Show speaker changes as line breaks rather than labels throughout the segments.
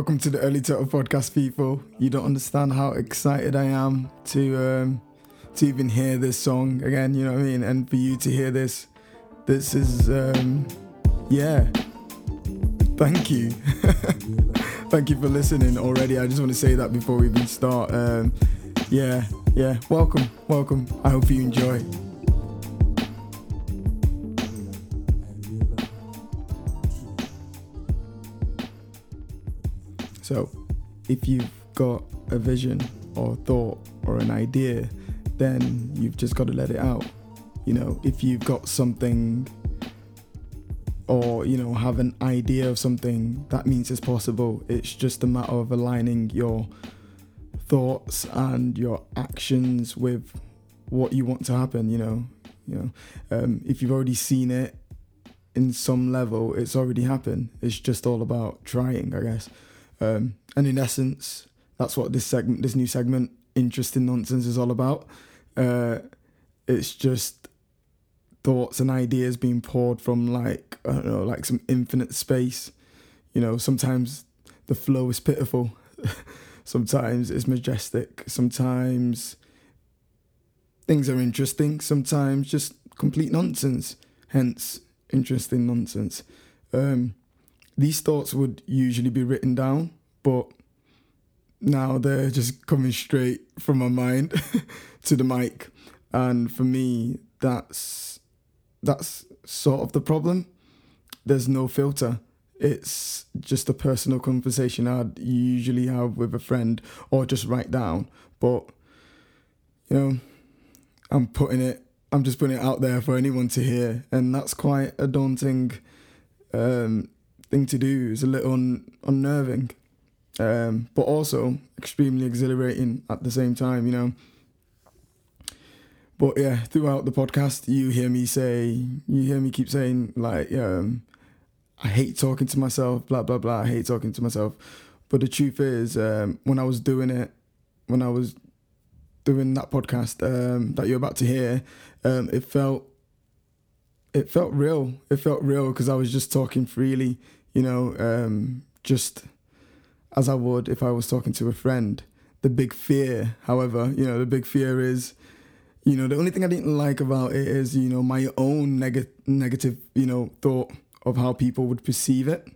Welcome to the Early Turtle Podcast, people. You don't understand how excited I am to um, to even hear this song again. You know what I mean? And for you to hear this, this is um, yeah. Thank you, thank you for listening already. I just want to say that before we even start. Um, yeah, yeah. Welcome, welcome. I hope you enjoy. So, if you've got a vision or a thought or an idea, then you've just got to let it out. You know, if you've got something or, you know, have an idea of something, that means it's possible. It's just a matter of aligning your thoughts and your actions with what you want to happen, you know. You know, um, if you've already seen it in some level, it's already happened. It's just all about trying, I guess. Um, and in essence, that's what this segment, this new segment, interesting nonsense, is all about. Uh, it's just thoughts and ideas being poured from like I don't know, like some infinite space. You know, sometimes the flow is pitiful. sometimes it's majestic. Sometimes things are interesting. Sometimes just complete nonsense. Hence, interesting nonsense. Um, these thoughts would usually be written down, but now they're just coming straight from my mind to the mic. And for me, that's that's sort of the problem. There's no filter. It's just a personal conversation I'd usually have with a friend or just write down. But you know, I'm putting it I'm just putting it out there for anyone to hear, and that's quite a daunting um, thing to do is a little un- unnerving, um, but also extremely exhilarating at the same time, you know. But yeah, throughout the podcast, you hear me say, you hear me keep saying, like, um, I hate talking to myself, blah, blah, blah. I hate talking to myself. But the truth is, um, when I was doing it, when I was doing that podcast um, that you're about to hear, um, it felt it felt real. It felt real because I was just talking freely you know, um, just as I would if I was talking to a friend. The big fear, however, you know, the big fear is, you know, the only thing I didn't like about it is, you know, my own neg- negative, you know, thought of how people would perceive it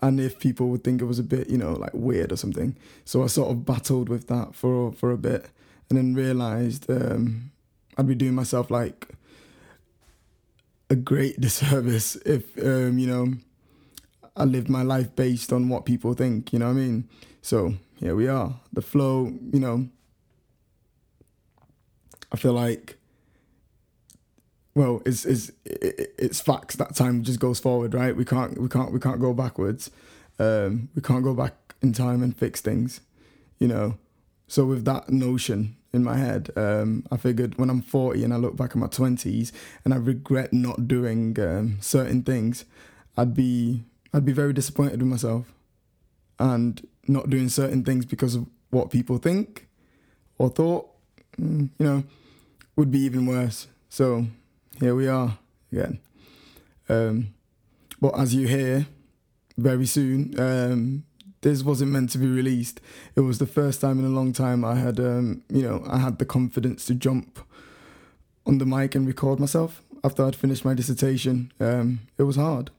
and if people would think it was a bit, you know, like weird or something. So I sort of battled with that for for a bit and then realized um, I'd be doing myself like a great disservice if, um, you know, I lived my life based on what people think, you know what I mean? So here we are. The flow, you know, I feel like, well, it's it's it's facts that time just goes forward, right? We can't we can't we can't go backwards. Um, we can't go back in time and fix things, you know. So with that notion in my head, um, I figured when I'm 40 and I look back at my 20s and I regret not doing um, certain things, I'd be I'd be very disappointed with myself and not doing certain things because of what people think or thought, mm, you know, would be even worse. So here we are again. Um, but as you hear, very soon, um, this wasn't meant to be released. It was the first time in a long time I had, um, you know, I had the confidence to jump on the mic and record myself after I'd finished my dissertation. Um, it was hard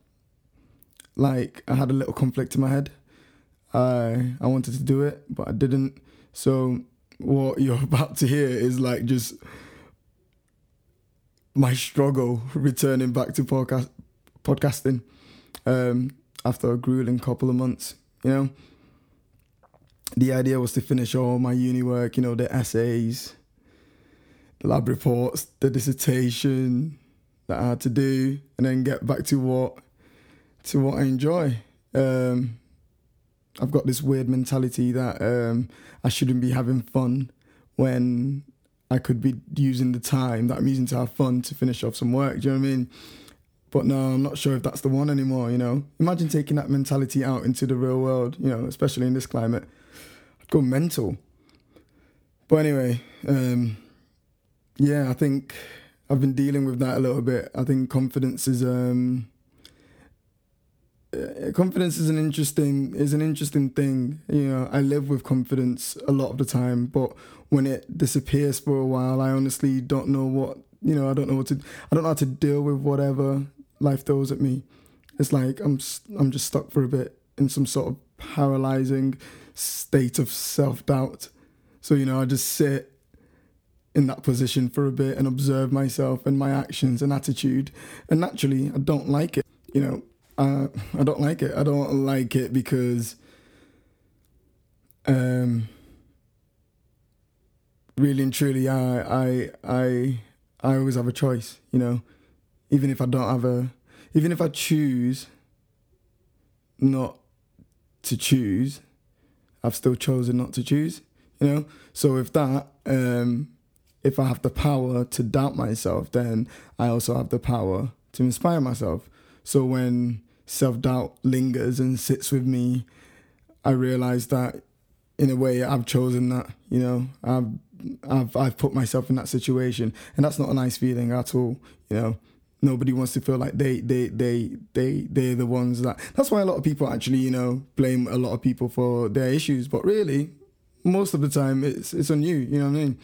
like I had a little conflict in my head. I I wanted to do it, but I didn't. So what you're about to hear is like just my struggle returning back to podcast podcasting um, after a grueling couple of months. You know, the idea was to finish all my uni work. You know, the essays, the lab reports, the dissertation that I had to do, and then get back to what to what I enjoy. Um, I've got this weird mentality that um, I shouldn't be having fun when I could be using the time that I'm using to have fun to finish off some work. Do you know what I mean? But no, I'm not sure if that's the one anymore. You know, imagine taking that mentality out into the real world. You know, especially in this climate, I'd go mental. But anyway, um, yeah, I think I've been dealing with that a little bit. I think confidence is um, Uh, confidence is an interesting is an interesting thing. You know, I live with confidence a lot of the time, but when it disappears for a while, I honestly don't know what you know. I don't know what to. I don't know how to deal with whatever life throws at me. It's like I'm I'm just stuck for a bit in some sort of paralyzing state of self doubt. So you know, I just sit in that position for a bit and observe myself and my actions and attitude. And naturally, I don't like it. You know, I don't like it. I don't like it because um, really and truly, I, I, I, I always have a choice. You know, even if I don't have a, even if I choose not to choose, I've still chosen not to choose. You know, so with that, um, if I have the power to doubt myself, then I also have the power to inspire myself. So when self doubt lingers and sits with me, I realize that in a way I've chosen that. You know, I've I've I've put myself in that situation, and that's not a nice feeling at all. You know, nobody wants to feel like they they they they they're the ones that. That's why a lot of people actually you know blame a lot of people for their issues, but really, most of the time it's it's on you. You know what I mean?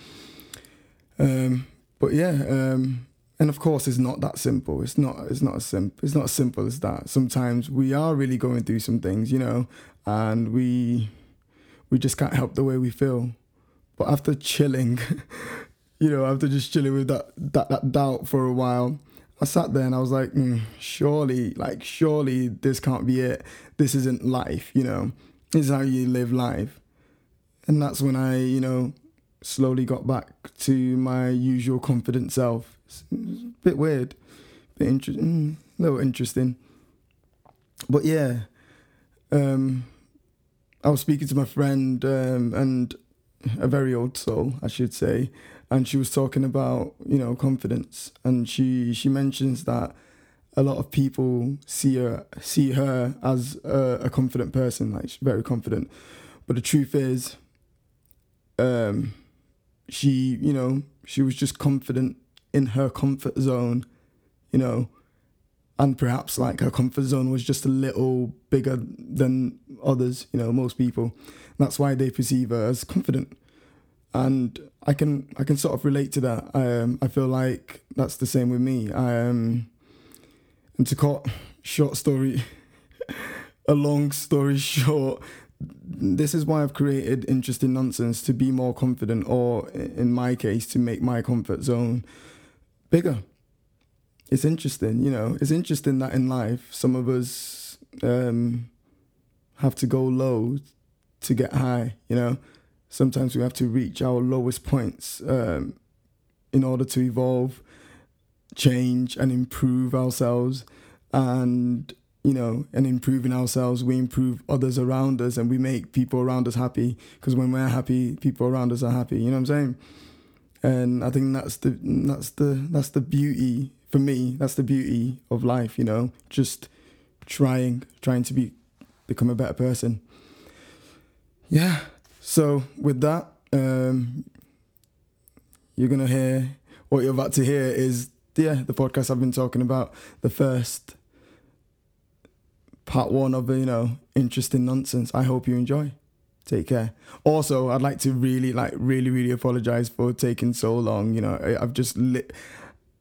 Um, but yeah, um, and of course, it's not that simple. It's not. It's not as simple. It's not as simple as that. Sometimes we are really going through some things, you know, and we we just can't help the way we feel. But after chilling, you know, after just chilling with that that that doubt for a while, I sat there and I was like, mm, surely, like, surely this can't be it. This isn't life, you know. This is how you live life. And that's when I, you know, slowly got back to my usual confident self. It's, a bit weird, bit interesting, mm, a little interesting. But yeah, um, I was speaking to my friend um, and a very old soul, I should say, and she was talking about you know confidence, and she she mentions that a lot of people see her see her as a, a confident person, like she's very confident, but the truth is, um, she, you know, she was just confident in her comfort zone, you know, and perhaps like her comfort zone was just a little bigger than others, you know, most people. That's why they perceive her as confident. And I can I can sort of relate to that. I um, I feel like that's the same with me. I um and to cut short story a long story short, this is why I've created interesting nonsense to be more confident, or in my case, to make my comfort zone bigger. It's interesting, you know. It's interesting that in life, some of us um, have to go low to get high. You know, sometimes we have to reach our lowest points um, in order to evolve, change, and improve ourselves. And you know, and improving ourselves, we improve others around us and we make people around us happy. Because when we're happy, people around us are happy. You know what I'm saying? And I think that's the that's the that's the beauty for me. That's the beauty of life. You know, just trying trying to be become a better person. Yeah. So with that, um, you're gonna hear what you're about to hear is yeah the podcast I've been talking about the first part one of you know interesting nonsense. I hope you enjoy. Take care. Also, I'd like to really, like, really, really apologize for taking so long. You know, I've just lit,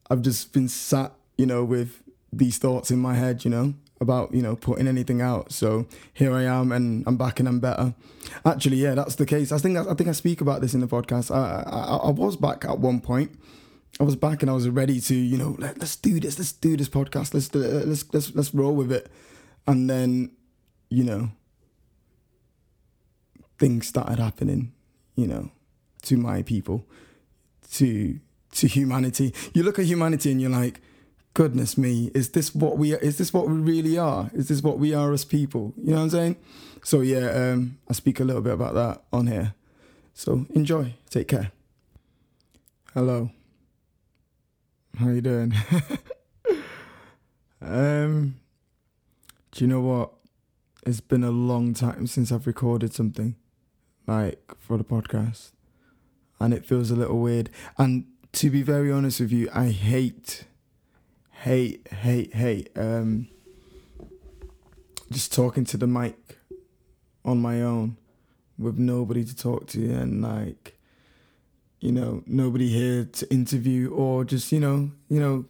I've just been sat, you know, with these thoughts in my head. You know, about you know putting anything out. So here I am, and I'm back and I'm better. Actually, yeah, that's the case. I think I think I speak about this in the podcast. I, I I was back at one point. I was back and I was ready to you know let, us do this. Let's do this podcast. Let's let's let's let's roll with it. And then, you know, things started happening, you know, to my people, to to humanity. You look at humanity and you're like, goodness me, is this what we is this what we really are? Is this what we are as people? You know what I'm saying? So yeah, um, I speak a little bit about that on here. So enjoy. Take care. Hello. How you doing? um do you know what? It's been a long time since I've recorded something like for the podcast, and it feels a little weird. And to be very honest with you, I hate, hate, hate, hate um, just talking to the mic on my own with nobody to talk to and like you know nobody here to interview or just you know you know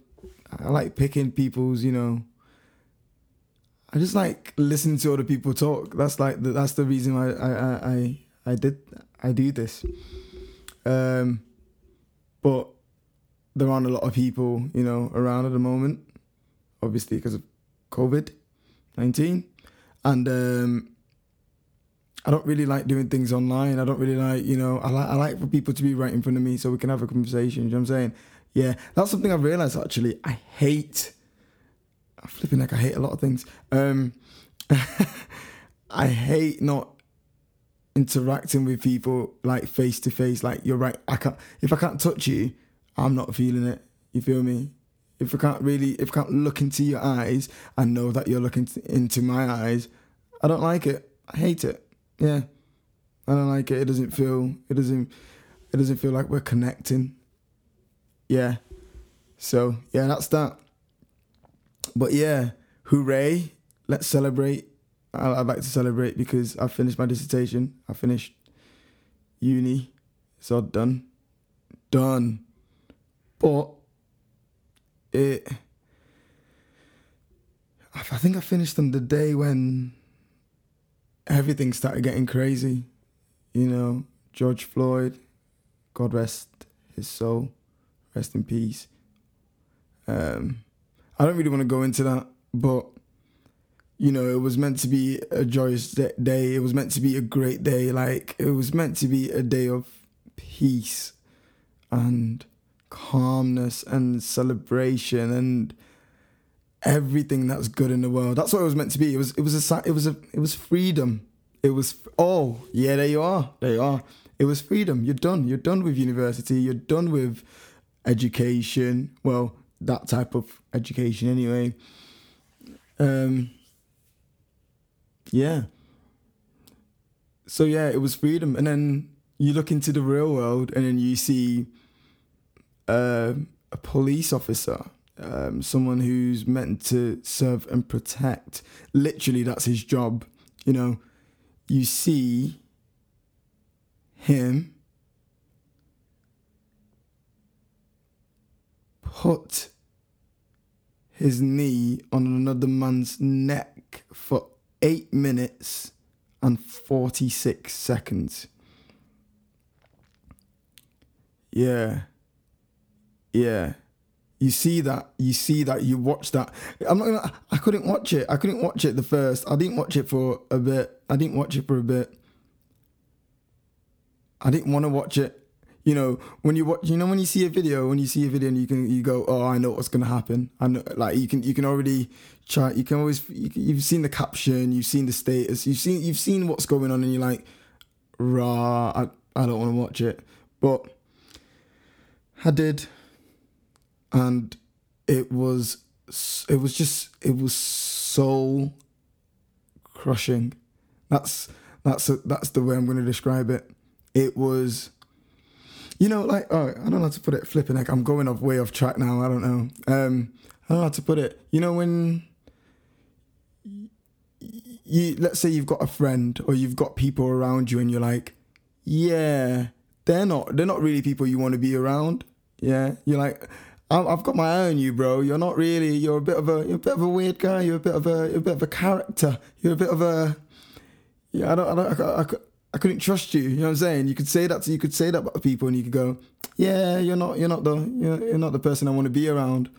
I like picking people's you know. I just like listening to other people talk. That's like the, that's the reason why I I I, I did I do this um but there aren't a lot of people you know around at the moment obviously because of COVID 19 and um I don't really like doing things online. I don't really like, you know, I like I like for people to be right in front of me so we can have a conversation. You know what I'm saying? Yeah, that's something I've realized actually. I hate I'm flipping like I hate a lot of things. Um I hate not interacting with people like face to face. Like you're right, I can't if I can't touch you, I'm not feeling it. You feel me? If I can't really if I can't look into your eyes and know that you're looking into my eyes, I don't like it. I hate it yeah, I don't like it. It doesn't feel. It doesn't. It doesn't feel like we're connecting. Yeah. So yeah, that's that. But yeah, hooray! Let's celebrate. I'd like to celebrate because I finished my dissertation. I finished uni. It's all done. Done. But it. I think I finished on the day when everything started getting crazy. You know, George Floyd, God rest his soul, rest in peace. Um, I don't really want to go into that, but you know, it was meant to be a joyous day. It was meant to be a great day. Like it was meant to be a day of peace and calmness and celebration and everything that's good in the world. That's what it was meant to be. It was it was a it was a it was freedom. It was oh yeah, there you are, there you are. It was freedom. You're done. You're done with university. You're done with education. Well, that type of education anyway. Um. Yeah. So yeah, it was freedom, and then you look into the real world, and then you see uh, a police officer um, someone who's meant to serve and protect. Literally, that's his job. You know, you see him put his knee on another man's neck for eight minutes and 46 seconds. Yeah. Yeah. You see that you see that you watch that. I'm not gonna i couldn't watch it. I couldn't watch it the first. I didn't watch it for a bit. I didn't watch it for a bit. I didn't want to watch it you know when you watch you know when you see a video when you see a video and you can you go oh i know what's gonna happen i know like you can you can already try you can always you, have seen the caption you've seen the status you've seen you've seen what's going on and you're like rah i, I don't want to watch it but i did and it was it was just it was soul crushing. That's that's a, that's the way I'm going to describe it. It was, you know, like oh, I don't know how to put it. Flipping like I'm going off way off track now. I don't know. Um, I don't know how to put it. You know when you let's say you've got a friend or you've got people around you and you're like, yeah, they're not they're not really people you want to be around. Yeah, you're like I've got my on you, bro. You're not really. You're a bit of a. You're a bit of a weird guy. You're a bit of a. You're a bit of a character. You're a bit of a. Yeah, I don't. I don't. I, I, I couldn't trust you. You know what I'm saying? You could say that to. You could say that about people, and you could go, "Yeah, you're not. You're not the. You're, you're not the person I want to be around."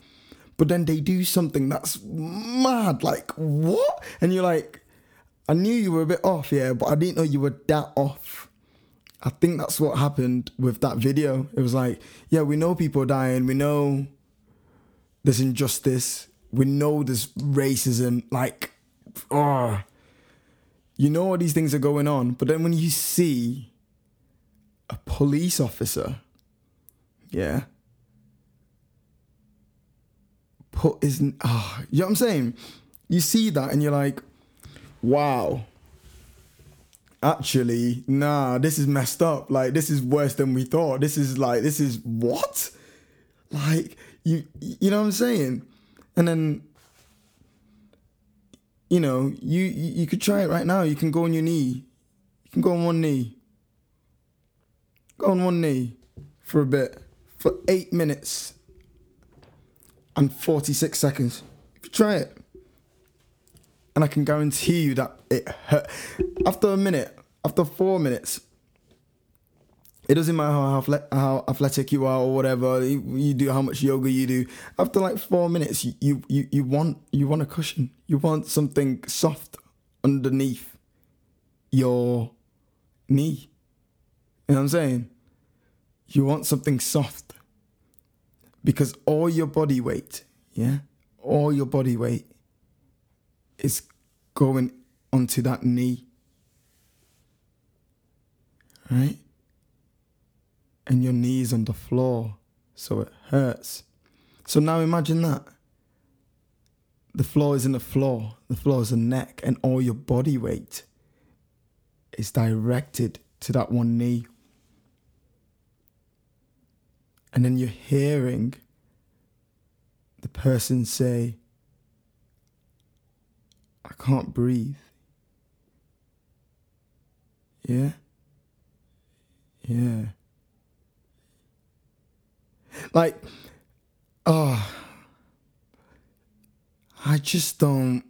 But then they do something that's mad. Like what? And you're like, I knew you were a bit off, yeah, but I didn't know you were that off. I think that's what happened with that video. It was like, yeah, we know people dying. We know there's injustice. We know there's racism. Like, oh, you know all these things are going on. But then when you see a police officer, yeah, put his, oh, you know what I'm saying? You see that and you're like, wow actually, nah, this is messed up. Like, this is worse than we thought. This is like, this is what? Like, you, you know what I'm saying? And then you know, you, you could try it right now. You can go on your knee. You can go on one knee. Go on one knee for a bit for eight minutes and 46 seconds. If you try it, and I can guarantee you that it hurt. After a minute, after four minutes, it doesn't matter how, how athletic you are or whatever you do, how much yoga you do. After like four minutes, you you you want you want a cushion. You want something soft underneath your knee. You know what I'm saying? You want something soft because all your body weight, yeah, all your body weight is going onto that knee. Right? And your knees on the floor, so it hurts. So now imagine that. The floor isn't a floor, the floor is a neck, and all your body weight is directed to that one knee. And then you're hearing the person say, I can't breathe. Yeah? Yeah. Like, oh, I just don't.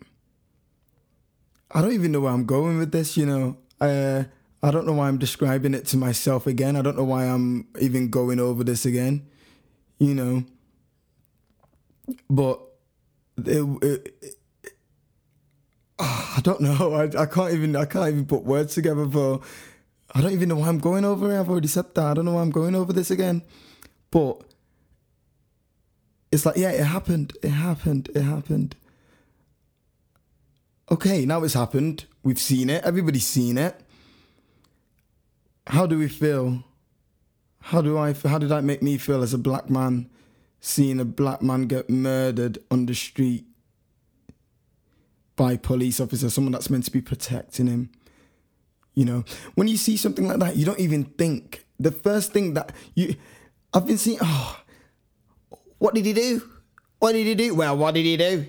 I don't even know where I'm going with this, you know. Uh, I don't know why I'm describing it to myself again. I don't know why I'm even going over this again, you know. But it, it, oh, I don't know. I, I can't even I can't even put words together for. I don't even know why I'm going over it. I've already said that. I don't know why I'm going over this again. But it's like, yeah, it happened. It happened. It happened. Okay, now it's happened. We've seen it. Everybody's seen it. How do we feel? How do I? How did that make me feel as a black man, seeing a black man get murdered on the street by police officer, someone that's meant to be protecting him. You know, when you see something like that, you don't even think. The first thing that you, I've been seeing, oh, what did he do? What did he do? Well, what did he do?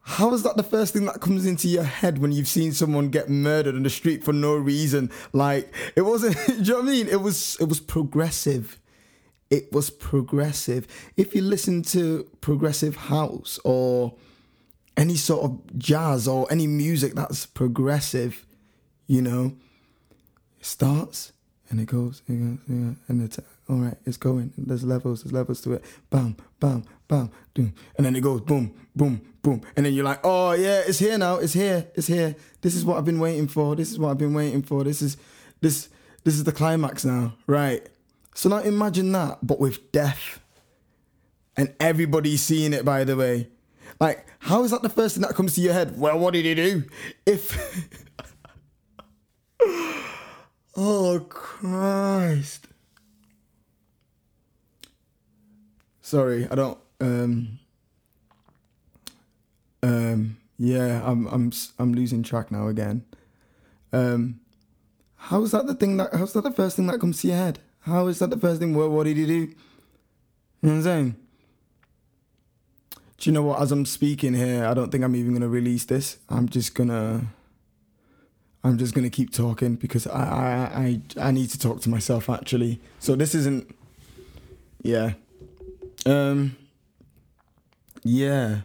How is that the first thing that comes into your head when you've seen someone get murdered on the street for no reason? Like it wasn't. do you know what I mean? It was. It was progressive. It was progressive. If you listen to progressive house or any sort of jazz or any music that's progressive, you know, it starts and it goes, it goes, and it's all right, it's going. There's levels, there's levels to it. Bam, bam, bam, boom, and then it goes boom, boom, boom, and then you're like, oh yeah, it's here now, it's here, it's here. This is what I've been waiting for. This is what I've been waiting for. This is this this is the climax now, right? So now imagine that, but with death, and everybody's seeing it. By the way, like, how is that the first thing that comes to your head? Well, what did he do? If. oh, Christ. Sorry, I don't. Um, um, yeah, I'm, I'm, I'm losing track now again. Um, how's that the thing that? How's that the first thing that comes to your head? How is that the first thing? Well, what did he do? You know what I'm saying? Do you know what? As I'm speaking here, I don't think I'm even gonna release this. I'm just gonna. I'm just gonna keep talking because I I I, I need to talk to myself actually. So this isn't. Yeah. Um. Yeah.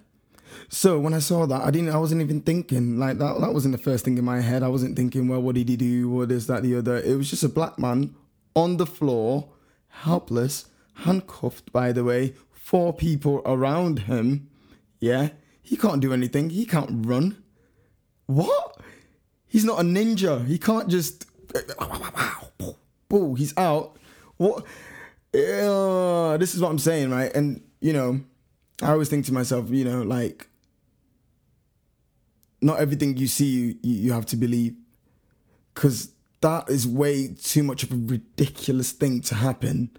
So when I saw that, I didn't. I wasn't even thinking like that. That wasn't the first thing in my head. I wasn't thinking, well, what did he do? What is that, the other? It was just a black man on the floor, helpless, handcuffed. By the way, four people around him. Yeah, he can't do anything. He can't run. What? He's not a ninja. He can't just. Boo, he's out. What? Uh, this is what I'm saying, right? And, you know, I always think to myself, you know, like, not everything you see, you, you have to believe. Because that is way too much of a ridiculous thing to happen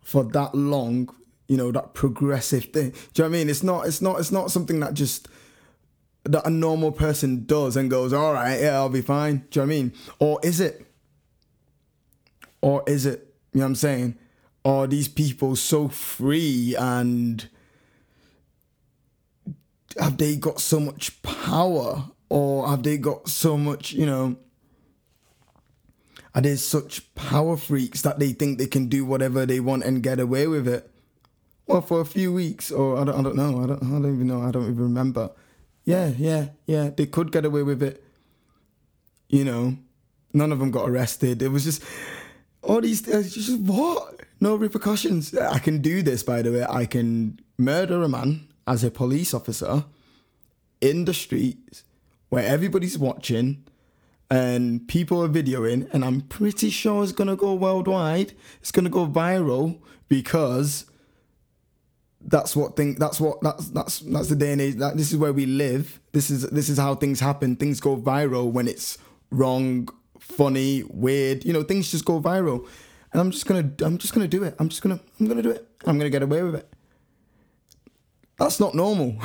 for that long you know that progressive thing. Do you know what I mean? It's not it's not it's not something that just that a normal person does and goes, all right, yeah, I'll be fine. Do you know what I mean? Or is it? Or is it? You know what I'm saying? Are these people so free and have they got so much power? Or have they got so much you know are they such power freaks that they think they can do whatever they want and get away with it? Well for a few weeks or i don't, I don't know I don't, I don't even know i don't even remember. Yeah yeah yeah they could get away with it. You know none of them got arrested. It was just all these things just what no repercussions i can do this by the way i can murder a man as a police officer in the streets where everybody's watching and people are videoing, and I'm pretty sure it's gonna go worldwide. It's gonna go viral because that's what thing that's what that's that's that's the day and age that this is where we live. This is this is how things happen. Things go viral when it's wrong, funny, weird. You know, things just go viral. And I'm just gonna I'm just gonna do it. I'm just gonna I'm gonna do it. I'm gonna get away with it. That's not normal.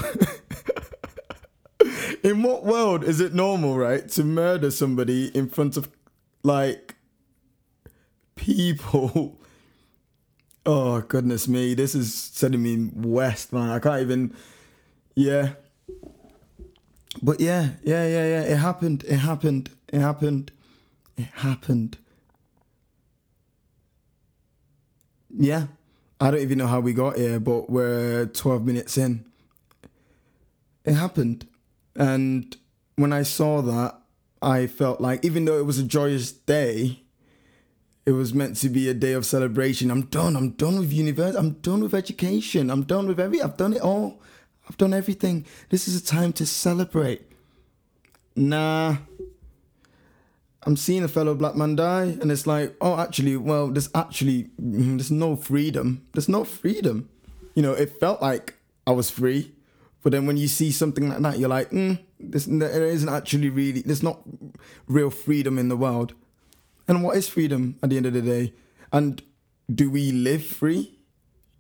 in what world is it normal, right, to murder somebody in front of like people? Oh goodness me, this is sending me west, man. I can't even. Yeah. But yeah, yeah, yeah, yeah. It happened. It happened. It happened. It happened. Yeah. I don't even know how we got here, but we're 12 minutes in. It happened. And when I saw that, I felt like, even though it was a joyous day, it was meant to be a day of celebration. I'm done. I'm done with university. I'm done with education. I'm done with every. I've done it all. I've done everything. This is a time to celebrate. Nah. I'm seeing a fellow black man die, and it's like, oh, actually, well, there's actually mm, there's no freedom. There's no freedom. You know, it felt like I was free but then when you see something like that, you're like, mm, this, there isn't actually really, there's not real freedom in the world. And what is freedom at the end of the day? And do we live free?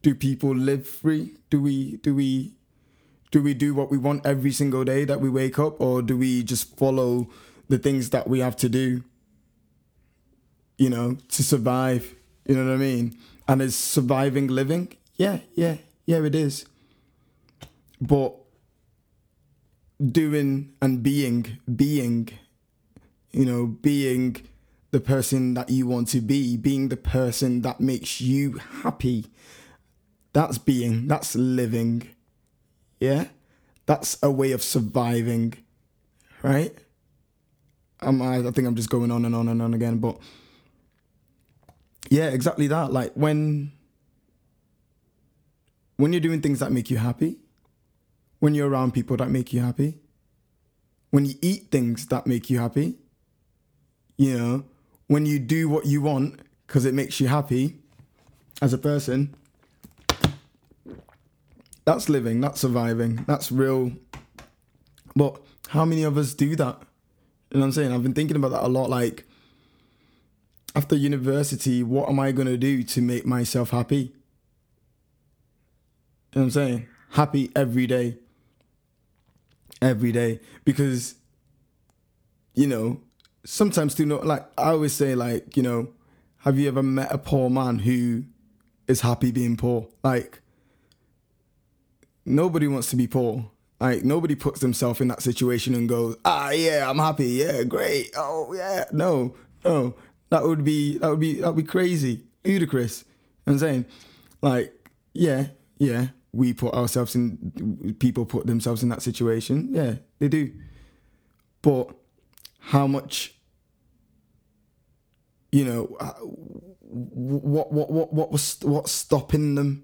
Do people live free? Do we, do we, do we do what we want every single day that we wake up? Or do we just follow the things that we have to do, you know, to survive? You know what I mean? And is surviving living? Yeah, yeah, yeah, it is but doing and being being you know being the person that you want to be being the person that makes you happy that's being that's living yeah that's a way of surviving right um, I, I think i'm just going on and on and on again but yeah exactly that like when when you're doing things that make you happy when you're around people that make you happy, when you eat things that make you happy, you know, when you do what you want because it makes you happy as a person, that's living, that's surviving, that's real. But how many of us do that? You know what I'm saying? I've been thinking about that a lot. Like, after university, what am I going to do to make myself happy? You know what I'm saying? Happy every day every day because you know sometimes you know like i always say like you know have you ever met a poor man who is happy being poor like nobody wants to be poor like nobody puts themselves in that situation and goes ah yeah i'm happy. Yeah great. Oh yeah. No no. That would be that would be that would be crazy. Ludicrous. You know i'm saying? Like yeah yeah. We put ourselves in people put themselves in that situation. Yeah they do. But how much you know uh, what what what what was what's stopping them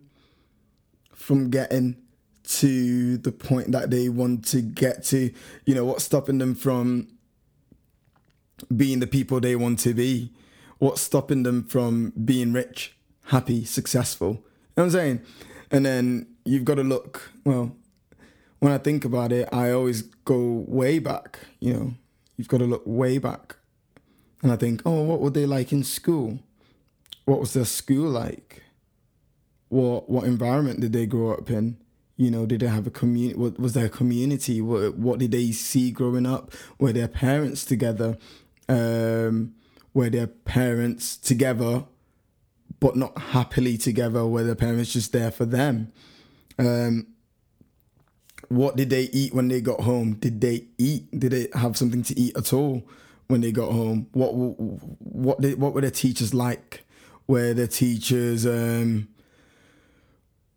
from getting to the point that they want to get to you know what's stopping them from being the people they want to be what's stopping them from being rich happy successful you know what i'm saying and then you've got to look, well, when I think about it, I always go way back, you know, you've got to look way back. And I think, oh, what were they like in school? What was their school like? What what environment did they grow up in? You know, did they have a community? What was their community? What what did they see growing up? Were their parents together? Um, were their parents together, but not happily together? Were their parents just there for them? Um, what did they eat when they got home? Did they eat? Did they have something to eat at all when they got home? What what did, what were their teachers like? Were their teachers um,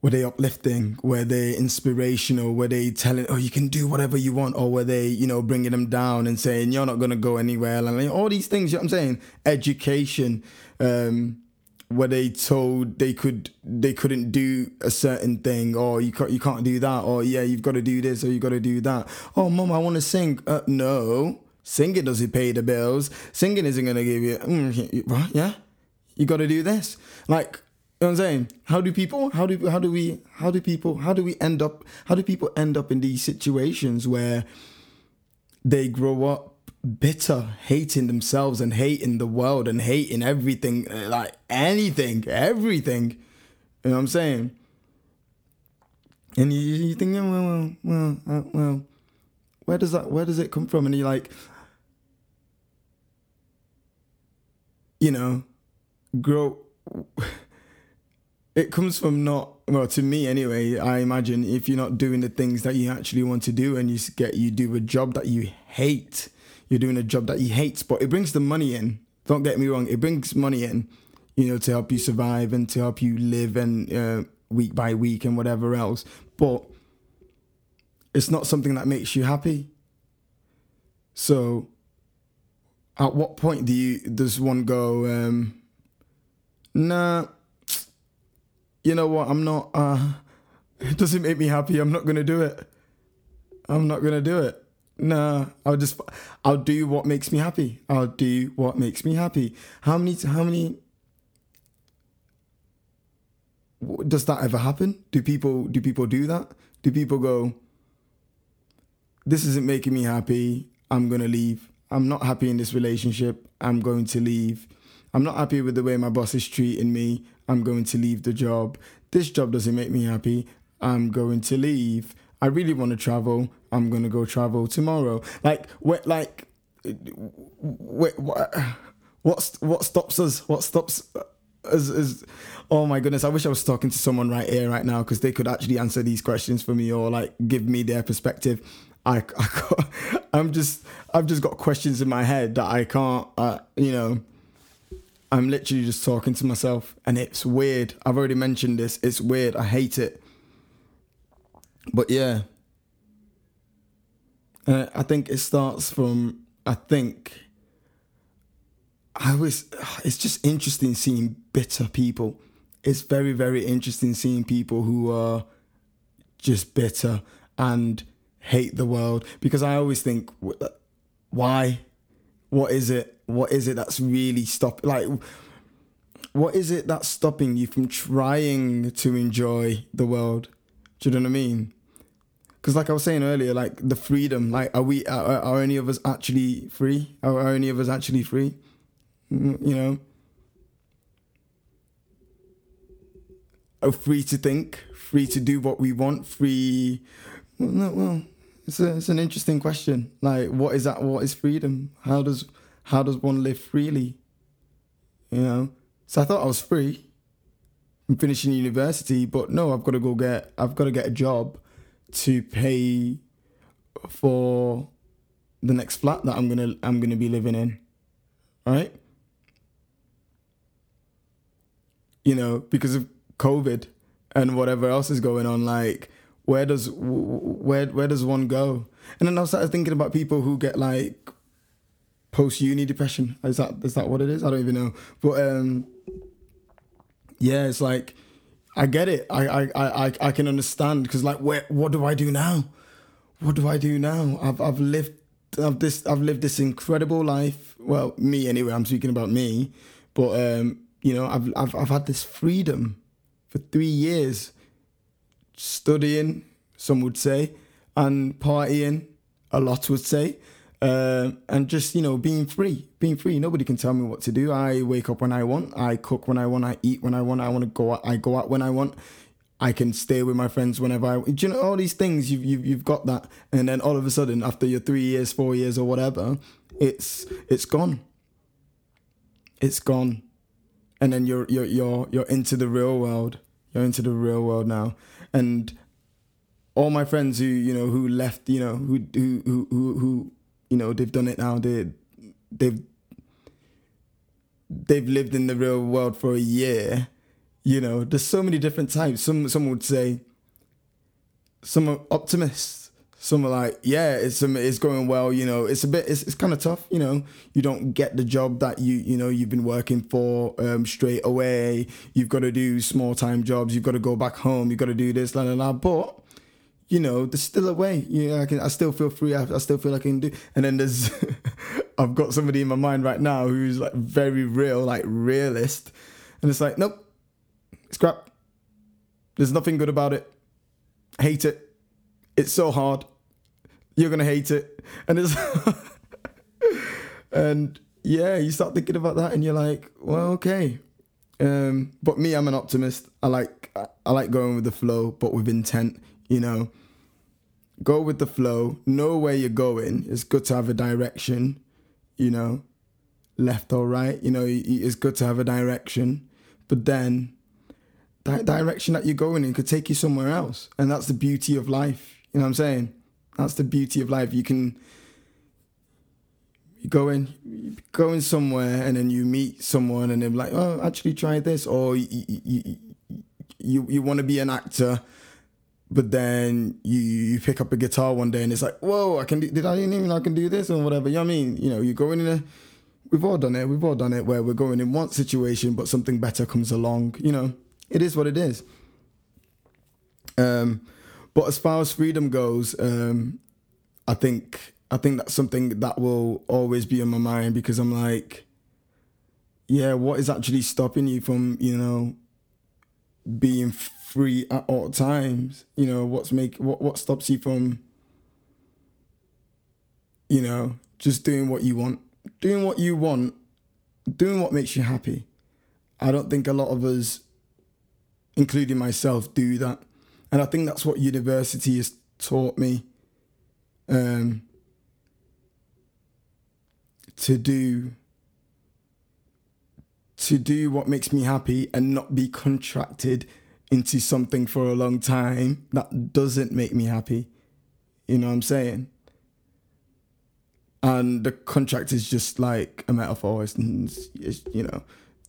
were they uplifting? Were they inspirational? Were they telling, oh, you can do whatever you want? Or were they, you know, bringing them down and saying, you're not going to go anywhere? And like, all these things, you know what I'm saying? Education. Um, were they told they could they couldn't do a certain thing or you can't you can't do that or yeah you've got to do this or you've got to do that oh mom i want to sing uh, no singing doesn't pay the bills singing isn't going to give you mm, yeah you got to do this like you know what I'm saying? How do people how do how do we how do people how do we end up how do people end up in these situations where they grow up bitter, hating themselves and hating the world and hating everything uh, like anything, everything. You know what I'm saying? And you, you think, well, well, well, uh, well, where does that where does it come from? And you're like, you know, grow it comes from not well to me anyway i imagine if you're not doing the things that you actually want to do and you get you do a job that you hate you're doing a job that you hate but it brings the money in. Don't get me wrong it brings money in you know to help you survive and to help you live and uh, week by week and whatever else but it's not something that makes you happy. So at what point do you does one go um nah you know what, I'm not, uh, it doesn't make me happy. I'm not to do it. I'm not to do it. Nah, I'll just, I'll do what makes me happy. I'll do what makes me happy. How many, how many, does that ever happen? Do people, do people do that? Do people go, this isn't making me happy. I'm to leave. I'm not happy in this relationship. I'm going to leave. I'm not happy with the way my boss is treating me. I'm going to leave the job. This job doesn't make me happy. I'm going to leave. I really want to travel. I'm going to go travel tomorrow. Like, what, like, what, what, what stops us? What stops us? Is, oh my goodness, I wish I was talking to someone right here, right now, because they could actually answer these questions for me or like give me their perspective. I, I I'm just, I've just got questions in my head that I can't, uh, you know, I'm literally just talking to myself and it's weird. I've already mentioned this. It's weird. I hate it. But yeah. Uh, I think it starts from, I think, I was, it's just interesting seeing bitter people. It's very, very interesting seeing people who are just bitter and hate the world because I always think, why? What is it? What is it that's really stop like what is it that's stopping you from trying to enjoy the world? Do you know what i mean? Because like i was saying earlier like the freedom like are we are, are any of us actually free? Are, are any of us actually free? Mm, you know? Are free to think free to do what we want free well, no, well it's, a, it's an interesting question. Like what is that what is freedom? How does how does one live freely? You know? So I thought I was free from finishing university, but no, I've got to go get I've got to get a job to pay for the next flat that I'm gonna I'm gonna be living in. Right? You know, because of COVID and whatever else is going on, like where does where where does one go? And then I started thinking about people who get like post uni depression. Is that is that what it is? I don't even know. But um, yeah, it's like I get it. I I I I can understand because like where what do I do now? What do I do now? I've I've lived I've this I've lived this incredible life. Well, me anyway. I'm speaking about me, but um, you know, I've I've I've had this freedom for three years, studying. Some would say, and partying. A lot would say uh, and just you know being free being free. Nobody can tell me what to do. I wake up when i want. I cook when i want. I eat when i want. I want to go out i go out when i want. I can stay with my friends whenever i do you know all these things you've, you've, you've got that. And then all of a sudden after your three years four years or whatever it's it's gone. It's gone. And then you're you're you're you're into the real world. You're into the real world now. And all my friends who you know who left, you know who who who who, who you know they've done it now. They they've they've lived in the real world for a year. You know, there's so many different types. Some some would say some are optimists. Some are like, yeah, it's it's going well. You know, it's a bit, it's, it's kind of tough. You know, you don't get the job that you you know you've been working for um, straight away. You've got to do small time jobs. You've got to go back home. You've got to do this, la la la. But you know, there's still a way. Know, I can, I still feel free. I, I still feel I can do. And then there's, I've got somebody in my mind right now who's like very real, like realist, and it's like, nope, it's crap. There's nothing good about it. hate it. It's so hard. You're gonna hate it, and it's, and yeah, you start thinking about that, and you're like, well, okay. Um, but me, I'm an optimist. I like I like going with the flow, but with intent. You know, go with the flow, know where you're going. It's good to have a direction, you know, left or right. You know, it's good to have a direction, but then that direction that you're going in could take you somewhere else. And that's the beauty of life. You know what I'm saying? That's the beauty of life. You can you go in you go in somewhere and then you meet someone and they're like, oh, actually try this, or you you, you, you want to be an actor but then you you pick up a guitar one day and it's like, whoa, I can do, did I even I can do this or whatever. You know what I mean? You know, you're going in a we've all done it, we've all done it where we're going in one situation but something better comes along. You know, it is what it is. Um but as far as freedom goes, um, I think I think that's something that will always be in my mind because I'm like, yeah, what is actually stopping you from, you know, being free at all times. You know, what's make what what stops you from you know, just doing what you want. Doing what you want, doing what makes you happy. I don't think a lot of us, including myself, do that. And I think that's what university has taught me. Um, to do to do what makes me happy and not be contracted into something for a long time that doesn't make me happy. You know what I'm saying? And the contract is just like a metaphor. It's, it's, you know,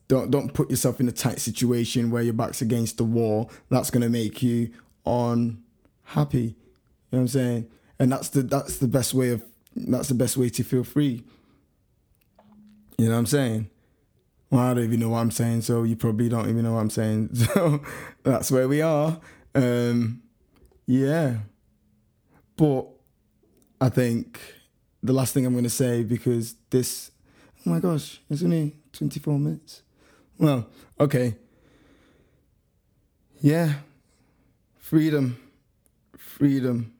don't don't put yourself in a tight situation where your back's against the wall. That's gonna make you unhappy. You know what I'm saying? And that's the that's the best way of that's the best way to feel free. You know what I'm saying? Well, I don't even know what I'm saying, so you probably don't even know what I'm saying. So that's where we are. Um, yeah. But I think the last thing I'm going to say, because this, oh my gosh, it's only 24 minutes. Well, okay. Yeah. Freedom. Freedom.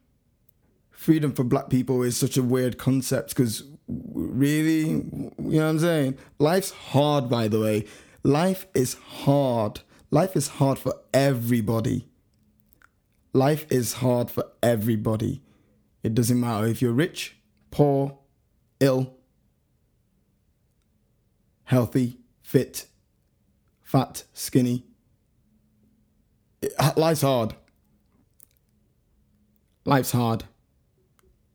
Freedom for black people is such a weird concept because really, you know what I'm saying? Life's hard, by the way. Life is hard. Life is hard for everybody. Life is hard for everybody. It doesn't matter if you're rich, poor, ill, healthy, fit, fat, skinny. life's hard. Life's hard.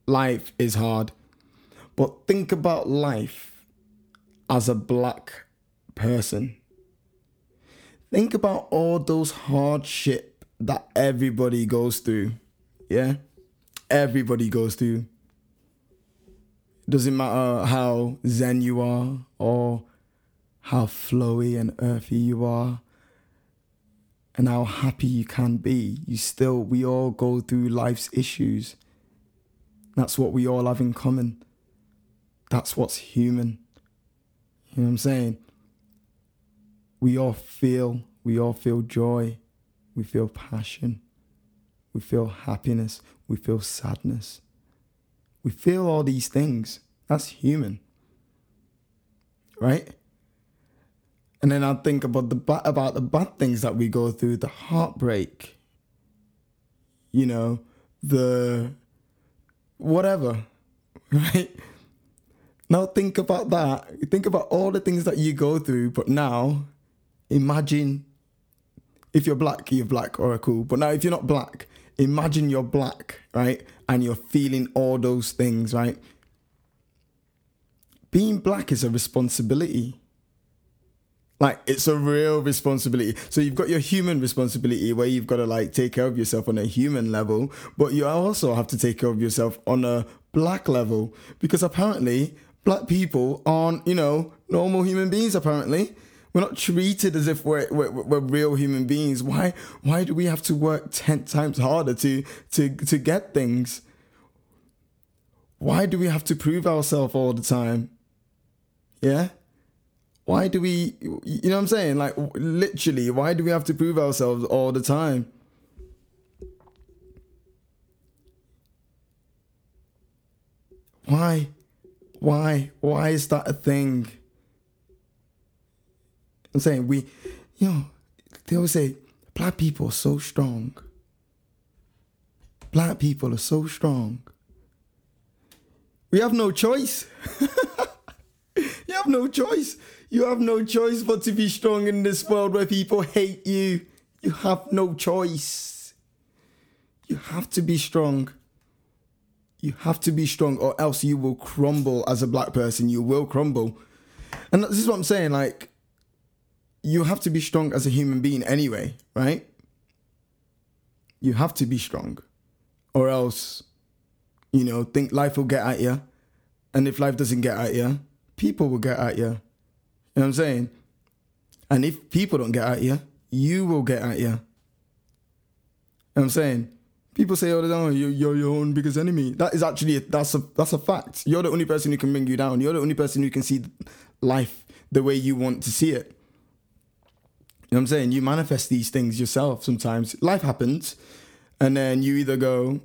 Life is hard. But think about life as a black person. Think about all those hardship that everybody goes through. Yeah? Everybody goes through. Doesn't matter how zen you are or how flowy and earthy you are and how happy you can be. You still, we all go through life's issues. That's what we all have in common. That's what's human. You know what I'm saying? We all feel, we all feel joy, we feel passion, we feel happiness, we feel sadness. We feel all these things. That's human. Right? And then I think about the about the bad things that we go through, the heartbreak. You know, the whatever, right? Now think about that. Think about all the things that you go through, but now imagine if you're black, you're black, or cool. But now if you're not black, imagine you're black, right? And you're feeling all those things, right? Being black is a responsibility. Like it's a real responsibility. So you've got your human responsibility where you've got to like take care of yourself on a human level, but you also have to take care of yourself on a black level because apparently black people aren't, you know, normal human beings apparently. We're not treated as if we're, we're, we're, real human beings. Why why do we have to work ten times harder to to to get things? Why do we have to prove ourselves all the time? Yeah? Why do we, you know what I'm saying? Like, literally, why do we have to prove ourselves all the time? Why? Why? Why is that a thing? I'm saying we, you know, they always say black people are so strong. Black people are so strong. We have no choice. you have no choice. You have no choice but to be strong in this world where people hate you. You have no choice. You have to be strong. You have to be strong, or else you will crumble as a black person. You will crumble. And this is what I'm saying. Like, you have to be strong as a human being anyway, right? You have to be strong, or else, you know, think life will get at you. And if life doesn't get at you, people will get at you. You know what I'm saying? And if people don't get at you, you will get at you. You know what I'm saying? People say oh, time, you're, you're your own biggest enemy. That is actually, a, that's a, that's a fact. You're the only person who can bring you down. You're the only person who can see life the way you want to see it. You know what I'm saying? You manifest these things yourself sometimes. Life happens, and then you either go,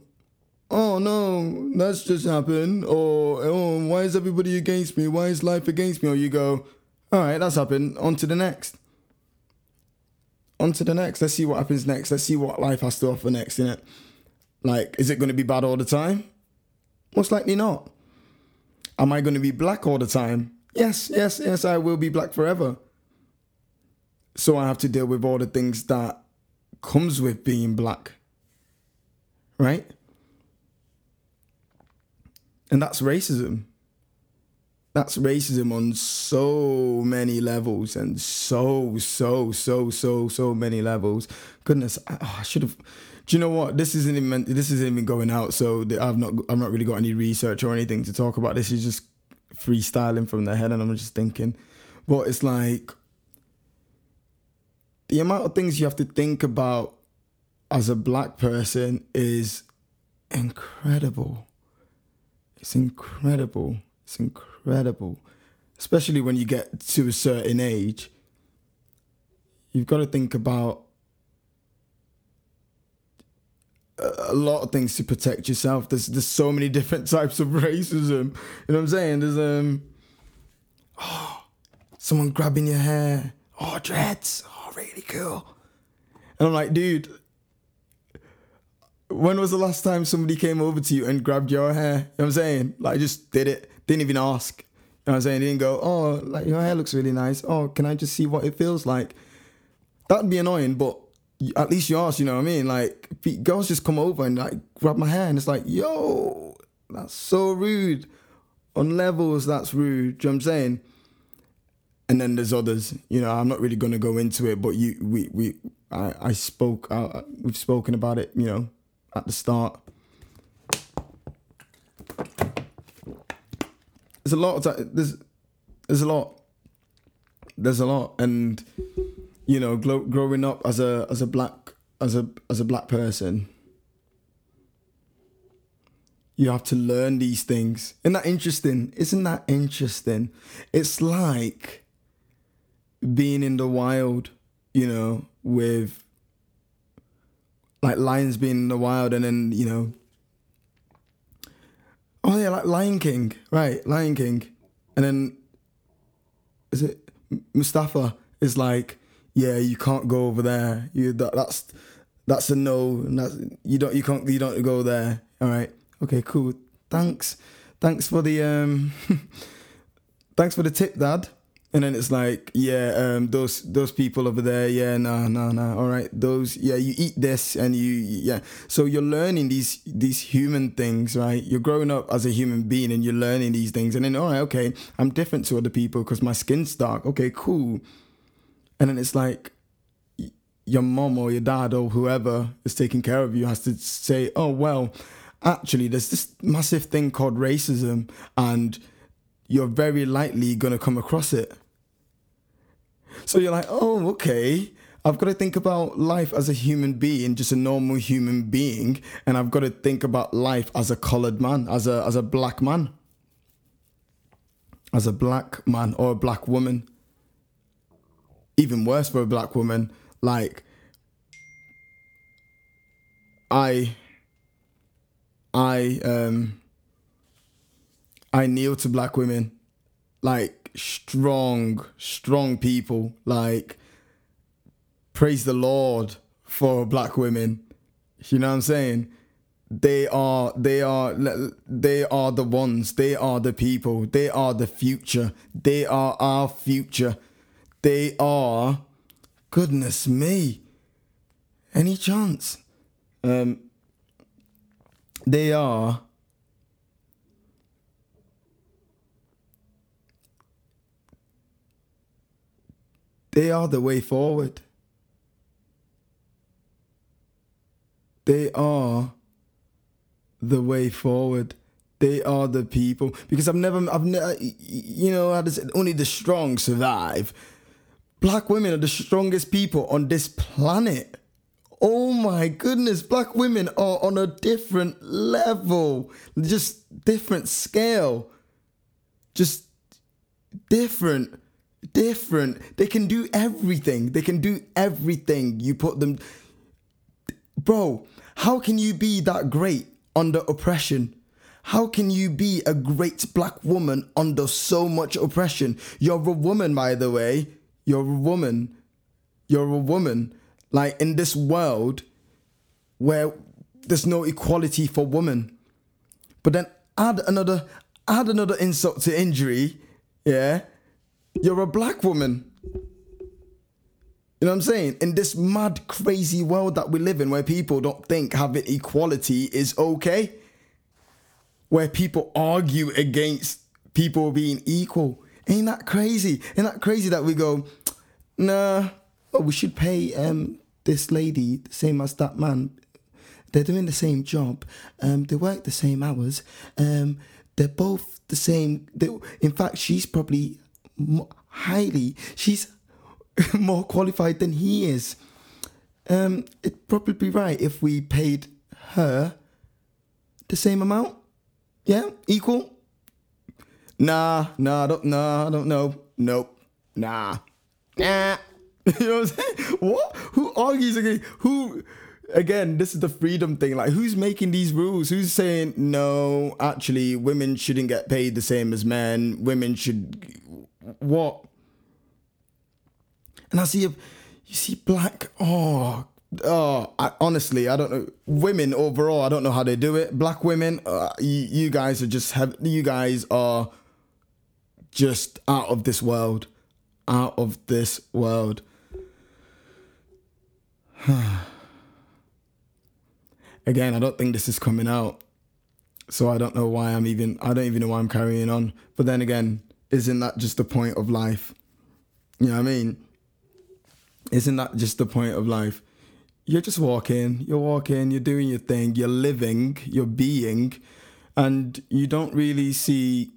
oh no, that's just happened, or oh, why is everybody against me? Why is life against me? Or you go, all right, that's happened. On to the next. On to the next. Let's see what happens next. Let's see what life has to offer next, innit? Like, is it going to be bad all the time? Most likely not. Am I going to be black all the time? Yes, yes, yes, I will be black forever. So I have to deal with all the things that comes with being black. Right? And that's racism that's racism on so many levels and so so so so so many levels. Goodness I, oh, I should have do you know what? This isn't even this isn't even going out so i've not i've not really got any research or anything to talk about. This is just freestyling from the head and i'm just thinking but it's like. The amount of things you have to think about as a black person is incredible. It's incredible. It's incredible incredible, especially when you get to a certain age. You've got to think about a lot of things to protect yourself. There's there's so many different types of racism. You know what I'm saying? There's um oh someone grabbing your hair. Oh dreads. Oh really cool. And I'm like, dude, when was the last time somebody came over to you and grabbed your hair? You know what I'm saying? Like just did it. Didn't even ask. You know what I'm saying? Didn't go, oh, like your hair looks really nice. Oh, can I just see what it feels like? That'd be annoying, but at least you ask, you know what I mean? Like girls just come over and like grab my hair and it's like, yo, that's so rude. On levels, that's rude. Do you know what I'm saying? And then there's others, you know, I'm not really gonna go into it, but you we we I, I spoke uh, we've spoken about it, you know, at the start. There's a lot of there's there's a lot there's a lot. And you know growing up as a as a black as a as a black person you have to learn these things. Isn't that interesting? Isn't that interesting? It's like being in the wild you know with like lions being in the wild and then you know Oh yeah, like Lion King, right? Lion King, and then is it Mustafa is like, yeah, you can't go over there. You that, that's that's a no. And that's you don't you can't you don't go there. All right, okay, cool. Thanks, thanks for the um, thanks for the tip, Dad. And then it's like, yeah, um, those those people over there, yeah, no, no, no, all right, those, yeah, you eat this, and you, yeah. So you're learning these these human things, right? You're growing up as a human being, and you're learning these things, and then, all right, okay, I'm different to other people because my skin's dark. Okay, cool. And then it's like, your mom or your dad or whoever is taking care of you has to say, oh well, actually, there's this massive thing called racism, and you're very likely gonna come across it so you're like, oh, okay. I've got to think about life as a human being, just a normal human being, and I've got to think about life as a colored man, as a as a black man, as a black man or a black woman. Even worse for a black woman, like I I um I kneel to black women like strong, strong people. Like, praise the Lord for black women. You know what I'm saying? They are, they are, they are the ones. They are the people. They are the future. They are our future. They are, goodness me, any chance? Um, they are They are the way forward. They are the way forward. They are the people. Because I've never, I've never, you know, how does only the strong survive. Black women are the strongest people on this planet. Oh my goodness, black women are on a different level, just different scale, just different different. They can do everything. They can do everything. You put them. Bro, how can you be that great under oppression? How can you be a great black woman under so much oppression? You're a woman, by the way. You're a woman. You're a woman. Like in this world where there's no equality for women. But then add another add another insult to injury, yeah? You're a black woman. You know what I'm saying? In this mad, crazy world that we live in, where people don't think having equality is okay, where people argue against people being equal. Ain't that crazy? Ain't that crazy that we go, nah, oh, we should pay um this lady the same as that man. They're doing the same job. Um, they work the same hours. Um, they're both the same. They, in fact, she's probably highly. She's more qualified than he is. Um, it'd probably be right if we paid her the same amount. Yeah, equal. Nah, nah, I don't, nah, I don't know. Nope, nah, nah. you know what I'm saying? What? Who argues again? Who? Again, this is the freedom thing. Like, who's making these rules? Who's saying no? Actually, women shouldn't get paid the same as men. Women should what? And I see you see black. Oh, oh. I, honestly, I don't know. Women overall, I don't know how they do it. Black women, uh, you, you guys are just have. You guys are just out of this world, out of this world. Again, I don't think this is coming out. So I don't know why I'm even I don't even know why I'm carrying on. But then again, isn't that just the point of life? You know what I mean? Isn't that just the point of life? You're just walking, you're walking, you're doing your thing, you're living, you're being, and you don't really see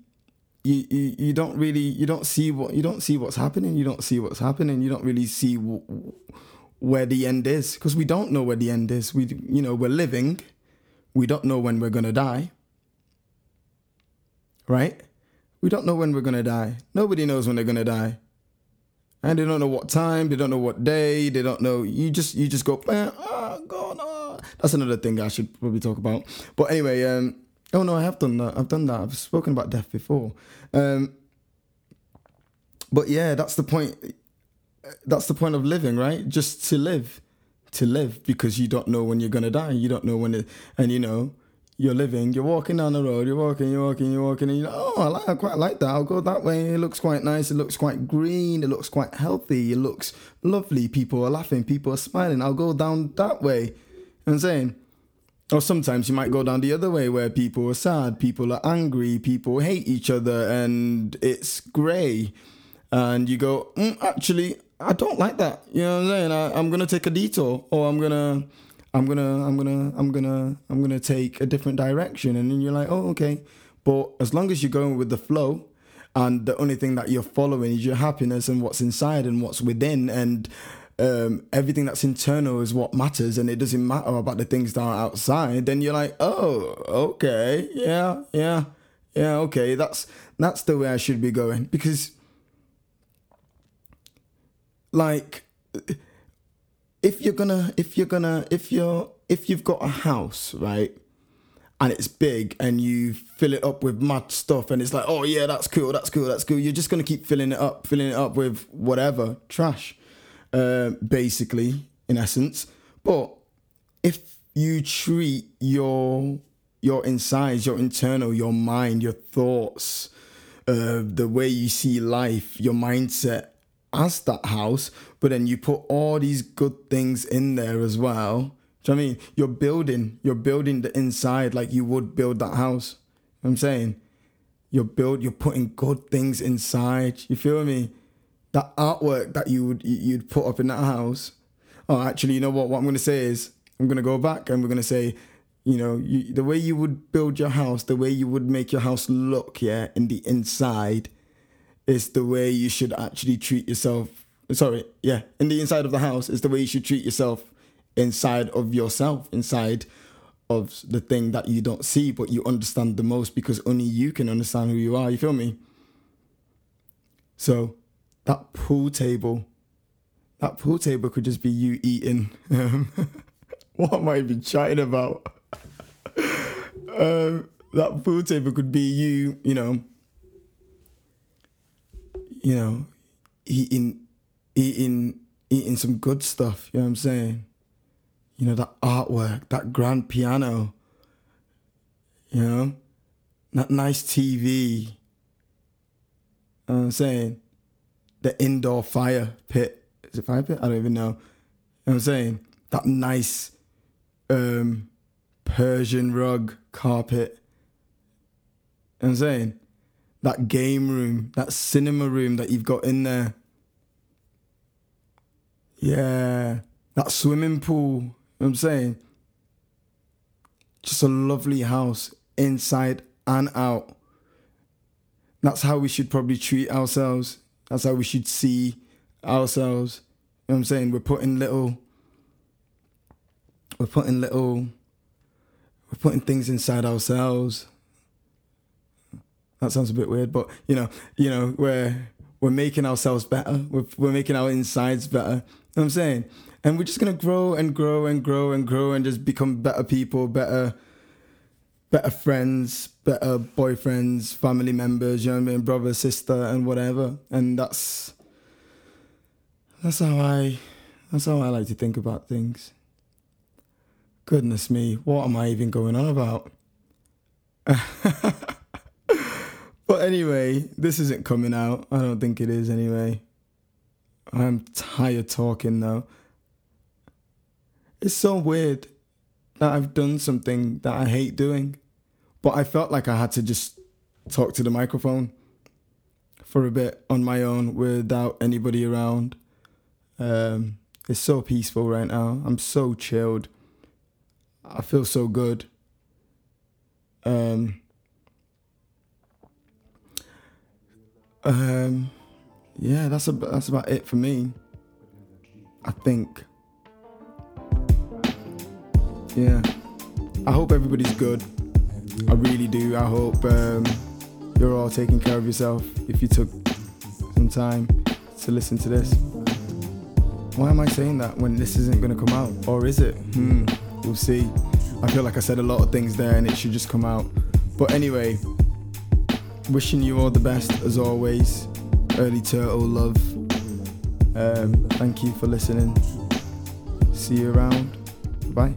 you, you, you don't really you don't see what you don't see what's happening you don't see what's happening you don't really see w- where the end is because we don't know where the end is we you know we're living we don't know when we're going to die right we don't know when we're going to die. Nobody knows when they're going to die. And they don't know what time, they don't know what day, they don't know. You just you just go, oh God, oh. That's another thing I should probably talk about. But anyway, um, oh no, I have done that. I've done that. I've spoken about death before. Um, but yeah, that's the point. That's the point of living, right? Just to live, to live, because you don't know when you're gonna die. You don't know when it, and you know, you're living, you're walking down the road, you're walking, you're walking, you're walking, and you're like, oh, I, like, I quite like that. I'll go that way. It looks quite nice. It looks quite green. It looks quite healthy. It looks lovely. People are laughing. People are smiling. I'll go down that way. You know what I'm saying? Or sometimes you might go down the other way where people are sad, people are angry, people hate each other, and it's grey. And you go, mm, actually, I don't like that. You know what I'm saying? I, I'm gonna take a detour, or I'm gonna, I'm gonna, I'm gonna, I'm gonna, I'm gonna take a different direction. And then you're like, oh, okay. But as long as you're going with the flow, and the only thing that you're following is your happiness and what's inside and what's within, and um, everything that's internal is what matters and it doesn't matter about the things that are outside, then you're like, oh, okay, yeah, yeah, yeah, okay, that's that's the way I should be going because, like, if you're gonna, if you're gonna, if you're, if you've got a house, right, and it's big and you fill it up with mud stuff and it's like, oh yeah, that's cool, that's cool, that's cool. You're just gonna keep filling it up, filling it up with whatever trash uh, basically, in essence. But if you treat your your insides, your internal, your mind, your thoughts, uh, the way you see life, your mindset as that house, but then you put all these good things in there as well. Do you know I mean? You're building, you're building the inside like you would build that house. You know I'm saying you're build, you're putting good things inside. You feel me? that artwork that you would you'd put up in that house. Oh, actually, you know what? What I'm to say is I'm to go back and we're to say, you know, you, the way you would build your house, the way you would make your house look, yeah, in the inside, is the way you should actually treat yourself. Sorry, yeah, in the inside of the house is the way you should treat yourself inside of yourself, inside of the thing that you don't see but you understand the most because only you can understand who you are. You feel me? So that pool table, that pool table could just be you eating. Um, what am I even chatting about? um, that pool table could be you, you know, you know, eating, eating, eating some good stuff. You know what I'm saying? You know that artwork, that grand piano. You know, that nice TV. You know I'm saying? the indoor fire pit. Is it fire pit? I don't even know. You know what I'm saying? That nice um, Persian rug carpet. You know I'm saying? That game room, that cinema room that you've got in there. Yeah. That swimming pool. You know what I'm saying? Just a lovely house inside and out. That's how we should probably treat ourselves. That's how we should see ourselves. You know what I'm saying? We're putting little we're putting little we're putting things inside ourselves. That sounds a bit weird, but you know, you know, we're we're making ourselves better. We're we're making our insides better. Know what I'm saying? And we're just gonna grow and grow and grow and grow and just become better people, better better friends, better boyfriends, family members, you know what I mean, brother, sister, and whatever. And that's that's how I that's how I like to think about things. Goodness me, what am I even going on about? but anyway, this isn't coming out. I don't think it is anyway. I'm tired talking though. It's so weird that I've done something that I hate doing. But I felt like I had to just talk to the microphone for a bit on my own without anybody around. Um, it's so peaceful right now. I'm so chilled. I feel so good. Um, um, yeah, that's a, that's about it for me. I think. Yeah. I hope everybody's good. I really do. I hope um, you're all taking care of yourself. If you took some time to listen to this, why am I saying that when this isn't going to come out? Or is it? Hmm, we'll see. I feel like I said a lot of things there and it should just come out. But anyway, wishing you all the best as always. Early Turtle love. Um, thank you for listening. See you around. Bye.